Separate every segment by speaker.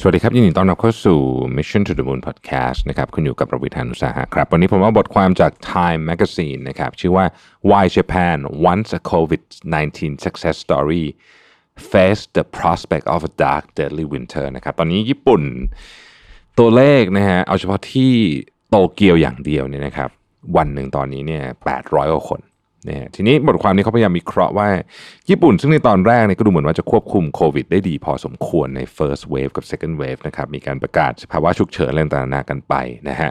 Speaker 1: สวัสดีครับ ยินดีต้อนรับเข้าสู่ Mission to the Moon Podcast นะครับคุณอยู่กับประวิธานุสาหะครับ วันนี้ผมเอาบทความจาก Time Magazine นะครับ ชื่อว่า Why Japan Once a COVID-19 Success Story Face the Prospect of a Dark Deadly Winter นะครับ ตอนนี้ญี่ปุ่นตัวเลขนะฮะเอาเฉพาะที่โตเกียวอย่างเดียวเนี่ยนะครับ วันหนึ่งตอนนี้เนี่ย800กว่าคน นะฮะทีนี้บทความนี้เขาพยายามวิเคราะห์ว่า ญี่ปุ่นซึ่งในตอนแรกเนี่ยก็ดูเหมือนว่าจะควบคุมโควิดได้ดีพอสมควรใน first wave กับ second wave นะครับมีการประกาศภาวะฉุกเฉินเรื่องต่างๆกันไปนะฮะ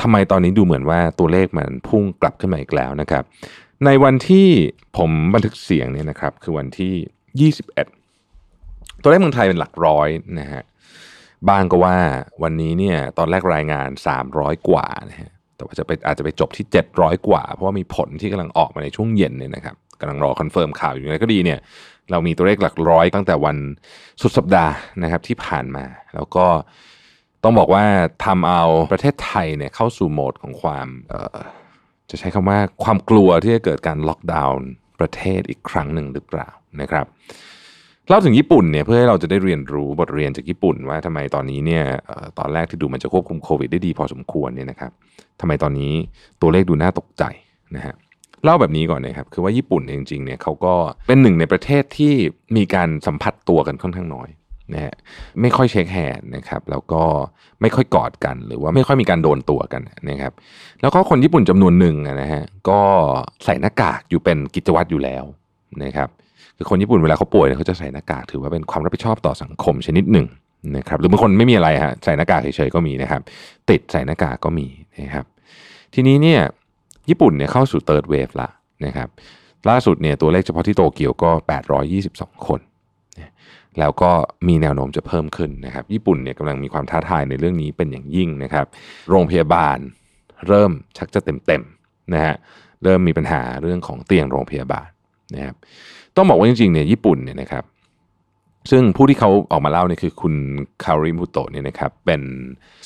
Speaker 1: ทำไมตอนนี้ดูเหมือนว่าตัวเลขมันพุ่งกลับขึ้นมาอีกแล้วนะครับ ในวันที่ผมบันทึกเสียงเนี่ยนะครับ คือวันที่ 21 ตัวเลขเมืองไทยเป็นหลักร้อยนะฮะบ้างก็ว่าวันนี้เนี่ยตอนแรกรายงาน 300 กว่านะฮะ แต่ว่าจะไปอาจจะไปจบที่ 700 กว่า เพราะว่ามีผลที่กำลังออกมาในช่วงเย็นเนี่ยนะครับกำลังรอ confirm ข่าวอยู่ไงก็ดีเนี่ย เรามีตัวเลขหลักร้อยตั้งแต่วันสุดสัปดาห์นะครับที่ผ่านมา แล้วก็ต้องบอกว่าทำเอาประเทศไทยเนี่ยเข้าสู่โหมดของความเออจะใช้คำว่าความกลัวที่จะเกิดการล็อกดาวน์ประเทศอีกครั้งหนึ่งหรือเปล่านะครับ เล่าถึงญี่ปุ่นเนี่ยเพื่อให้เราจะได้เรียนรู้บทเรียนจากญี่ปุ่นว่าทำไมตอนนี้เนี่ยตอนแรกที่ดูมันจะควบคุมโควิดได้ดีพอสมควรเนี่ยนะครับทำไมตอนนี้ตัวเลขดูน่าตกใจนะฮะเล่าแบบนี้ก่อนนะครับคือว่าญี่ปุ่นจริงๆเนี่ยเขาก็เป็นหนึ่งในประเทศที่มีการสัมผัสตัวกันค่อนข้างน้อยนะฮะไม่ค่อยเช็คแฮนด์นะครับแล้วก็ไม่ค่อยกอดกันหรือว่าไม่ค่อยมีการโดนตัวกันนะครับ แล้วก็คนญี่ปุ่นจำนวนหนึ่งนะฮะก็ใส่หน้ากากอยู่เป็นกิจวัตรอยู่แล้วนะครับ คือคนญี่ปุ่นเวลาเขาป่วยเขาจะใส่หน้ากากถือว่าเป็นความรับผิดชอบต่อสังคมชนิดหนึ่งนะครับหรือบางคนไม่มีอะไรฮะใส่หน้ากากเฉยๆก็มีนะครับ ติดใส่หน้ากากก็มีนะครับ ทีนี้เนี่ยญี่ปุ่นเนี่ยเข้าสู่ third wave ละนะครับ ล่าสุดเนี่ยตัวเลขเฉพาะที่โตเกียวก็ 822 คน แล้วก็มีแนวโน้มจะเพิ่มขึ้นนะครับ ญี่ปุ่นเนี่ยกำลังมีความท้าทายในเรื่องนี้เป็นอย่างยิ่งนะครับ โรงพยาบาลเริ่มชักจะเต็มๆนะฮะเริ่มมีปัญหาเรื่องของเตียงโรงพยาบาล นะครับต้องบอกว่าจริงๆเนี่ยญี่ปุ่นเนี่ยนะครับ ซึ่งผู้ที่เขาออกมาเล่าเนี่ยคือคุณคาริมุโตะเนี่ยนะครับเป็น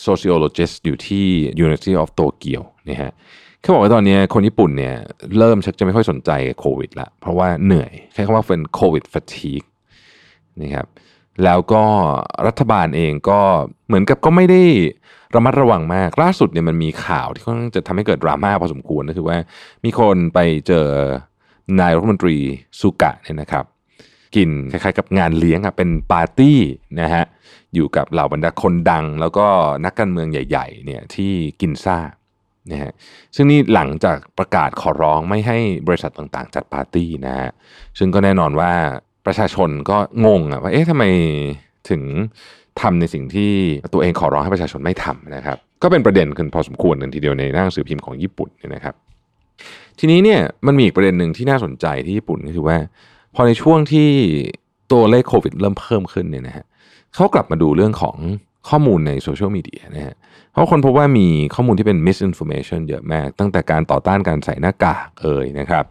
Speaker 1: sociologist อยู่ที่ University of Tokyo นะฮะเขาบอกว่าตอนนี้คนญี่ปุ่นเนี่ยเริ่มชักจะไม่ค่อยสนใจโควิดละเพราะว่าเหนื่อยใช้คำว่าเป็นโควิด fatigue นะครับแล้วก็รัฐบาลเองก็เหมือนกับก็ไม่ได้ระมัดระวังมากล่าสุดเนี่ยมันมีข่าวที่ค่อนข้างจะทำให้เกิดดราม่าพอสมควรก็คือว่ามีคนไปเจอ นายรัฐมนตรีสุกะเนี่ยนะครับ กินคล้ายๆกับงานเลี้ยงอะเป็นปาร์ตี้นะฮะอยู่กับเหล่าบรรดาคนดัง แล้วก็นักการเมืองใหญ่ๆเนี่ยที่กินซ่านะฮะซึ่งนี่หลังจากประกาศขอร้องไม่ให้บริษัทต่างๆ จัดปาร์ตี้นะฮะซึ่งก็แน่นอนว่าประชาชนก็งงอะว่าเอ๊ะทำไมถึงทำในสิ่งที่ตัวเองขอร้องให้ประชาชนไม่ทำนะครับ ก็เป็นประเด็นขึ้นพอสมควรกันทีเดียวในหน้าหนังสือพิมพ์ของญี่ปุ่นเนี่ยนะครับ ทีนี้เนี่ยมันมีอีกประเด็นหนึ่งที่น่าสนใจที่ญี่ปุ่นก็คือว่า พอในช่วงที่ตัวเลขโควิดเริ่มเพิ่มขึ้นเนี่ยนะฮะเขากลับมาดูเรื่องของข้อมูลในโซเชียลมีเดียนะฮะเพราะคนพบว่ามีข้อมูลที่เป็น misinformation เยอะมาก ตั้งแต่การต่อต้านการใส่หน้ากากเอ่ยนะครับ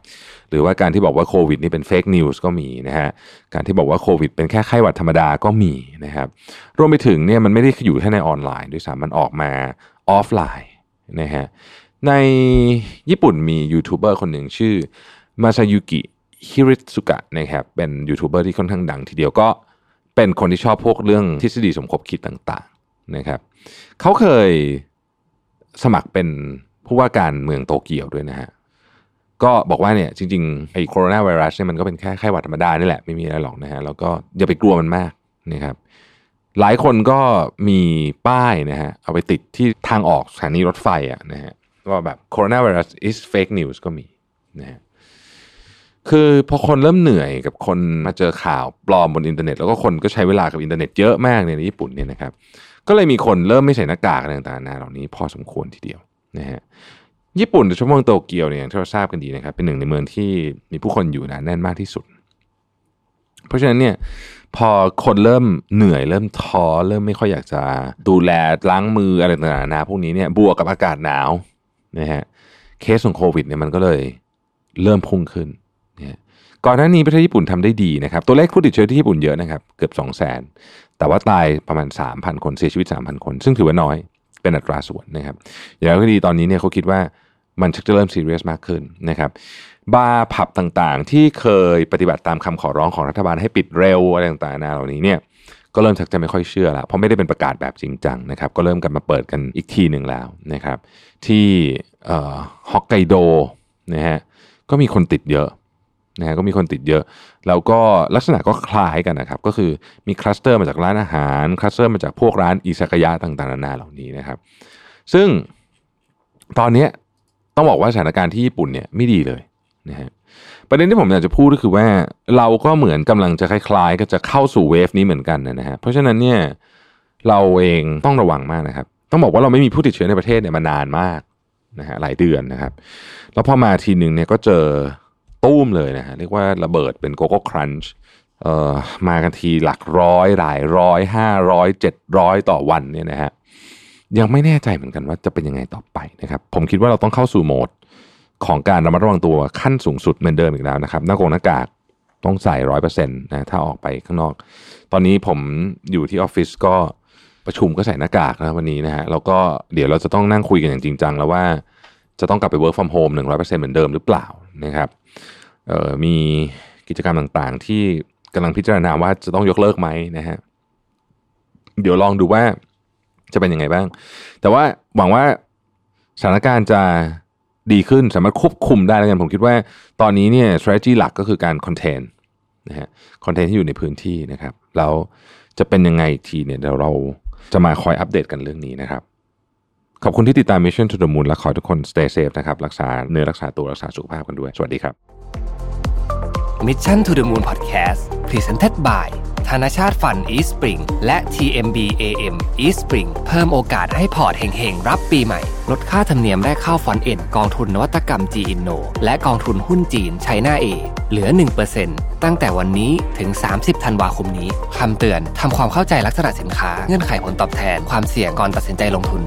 Speaker 1: หรือว่าการที่บอกว่าโควิดนี่เป็น fake news ก็มีนะฮะ การที่บอกว่าโควิดเป็นแค่ไข้หวัดธรรมดาก็มีนะครับ รวมไปถึงเนี่ยมันไม่ได้อยู่แค่ในออนไลน์ด้วยซ้ำมันออกมาออฟไลน์นะฮะ ในญี่ปุ่นมียูทูบเบอร์คนหนึ่งชื่อมาซายุกิฮิรัตสึกะนะครับเป็นยูทูบเบอร์ที่ค่อนข้างดังทีเดียวก็เป็นคนที่ชอบพวกเรื่องทฤษฎีสมคบคิดต่างๆนะครับเขาเคยสมัครเป็นผู้ว่าการเมืองโตเกียวด้วยนะฮะก็บอกว่าเนี่ยจริงๆไอ้โคโรนาไวรัสเนี่ยมันก็เป็นแค่ไข้หวัดธรรมดานี่แหละไม่มีอะไรหรอกนะฮะแล้วก็อย่าไปกลัวมันมากนะครับหลายคนก็มีป้ายนะฮะเอาไปติดที่ทางออกสถานีรถไฟอะนะฮะ ว่าแบบ coronavirus is fake news ก็มีนะฮะคือพอคนเริ่มเหนื่อยกับคนมาเจอข่าวปลอมบนอินเทอร์เน็ตแล้วก็คนก็ใช้เวลากับอินเทอร์เน็ตเยอะมากในญี่ปุ่นเนี่ยนะครับ ก็เลยมีคนเริ่มไม่ใส่หน้ากากอะไรต่างๆนาเหล่านี้พอสมควรทีเดียวนะฮะญี่ปุ่นโดยเฉพาะเมืองโตเกียวเนี่ยที่เราทราบกันดีนะครับ เป็นหนึ่งในเมืองที่มีผู้คนอยู่หนาแน่นมากที่สุด เพราะฉะนั้นเนี่ยพอคนเริ่มเหนื่อยเริ่มท้อเริ่มไม่ค่อยอยากจะดูแลล้างมืออะไรต่างๆนะพวกนี้เนี่ยบวกกับอากาศหนาว นะฮะเคสของโควิดเนี่ยมันก็เลยเริ่มพุ่งขึ้นนะก่อนหน้านี้ประเทศญี่ปุ่นทำได้ดีนะครับ ตัวเลขผู้ติดเชื้อที่ญี่ปุ่นเยอะนะครับ เกือบ 2 0 0 0 0 0 แต่ว่าตายประมาณ 3,000 คนเสียชีวิต 3,000 คน ซึ่งถือว่าน้อยเป็นอัตราส่วนนะครับ อย่างไรก็ดีตอนนี้เนี่ยเขาคิดว่ามันชักจะเริ่มซีเรียสมากขึ้นนะครับบาร์ผับต่างๆ ที่เคยปฏิบัติตามคำขอร้องของรัฐบาลให้ปิดเร็วอะไรต่างๆนาเหล่านี้เนี่ย ก็เริ่มชักจะไม่ค่อยเชื่อแล้วเพราะไม่ได้เป็นประกาศแบบจริงจังนะครับ ก็เริ่มกลับมาเปิดกันอีกทีหนึ่งแล้วนะครับ ที่ฮอกไกโดนะฮะก็มีคนติดเยอะนะฮะก็มีคนติดเยอะ แล้วก็ลักษณะก็คล้ายกันนะครับ ก็คือมีคลัสเตอร์มาจากร้านอาหารคลัสเตอร์มาจากพวกร้านอิซากายะต่างๆนานาเหล่านี้นะครับ ซึ่งตอนนี้ต้องบอกว่าสถานการณ์ที่ญี่ปุ่นเนี่ยไม่ดีเลยนะฮะ ประเด็นที่ผมอยากจะพูดก็คือว่าเราก็เหมือนกำลังจะคล้ายๆ ก็จะเข้าสู่เวฟนี้เหมือนกันนะฮะเพราะฉะนั้นเนี่ยเราเองต้องระวังมากนะครับ ต้องบอกว่าเราไม่มีผู้ติดเชื้อในประเทศเนี่ยมานานมากนะฮะหลายเดือนนะครับ แล้วพอมาทีหนึ่งเนี่ยก็เจอตุ้มเลยนะฮะเรียกว่าระเบิดเป็นโกโก้ครันช์เอ่อมากันทีหลักร้อยหลายร้อยห้าร้อยเจ็ดร้อยต่อวันเนี่ยนะฮะยังไม่แน่ใจเหมือนกันว่าจะเป็นยังไงต่อไปนะครับ ผมคิดว่าเราต้องเข้าสู่โหมด ของการระมัดระวังตัวขั้นสูงสุดเหมือนเดิมอีกแล้วนะครับหน้ากงหน้ากากต้องใส่ร้อยเปอร์เซ็นต์นะถ้าออกไปข้างนอก ตอนนี้ผมอยู่ที่ออฟฟิศก็ประชุมก็ใส่หน้ากากนะวันนี้นะฮะแล้วก็เดี๋ยวเราจะต้องนั่งคุยกันอย่างจริงจังแล้วว่าจะต้องกลับไป work from home 100%เหมือนเดิมหรือเปล่านะครับมีกิจกรรมต่างๆ ที่กำลังพิจารณาว่าจะต้องยกเลิกไหมนะฮะเดี๋ยวลองดูว่าจะเป็นยังไงบ้าง แต่ว่าหวังว่าสถานการณ์จะ ดีขึ้นสามารถควบคุมได้แล้วกันผมคิดว่าตอนนี้เนี่ย strategy หลักก็คือการ contain นะฮะ contain ที่อยู่ในพื้นที่นะครับ แล้วจะเป็นยังไงทีเนี่ยเดี๋ยวเราจะมาคอยอัปเดตกันเรื่องนี้นะครับ ขอบคุณที่ติดตาม Mission to the Moon และขอทุกคน stay safe นะครับ รักษาเนื้อรักษาตัวรักษาสุขภาพกันด้วย สวัสดีครับ
Speaker 2: Mission to the Moon Podcast Presented by ธนชาติฟัน East Spring และ TMB AM East Spring เพิ่มโอกาสให้พอร์ตเฮงๆ รับปีใหม่ ลดค่าธรรมเนียมแรกเข้าฟอนเอ็นกองทุนนวัตกรรม G Inno และกองทุนหุ้นจีนไชน่าเอเหลือ 1%ตั้งแต่วันนี้ถึง 30 ธันวาคมนี้คำเตือนทำความเข้าใจลักษณะสินค้าเงื่อนไขผลตอบแทนความเสี่ยงก่อนตัดสินใจลงทุน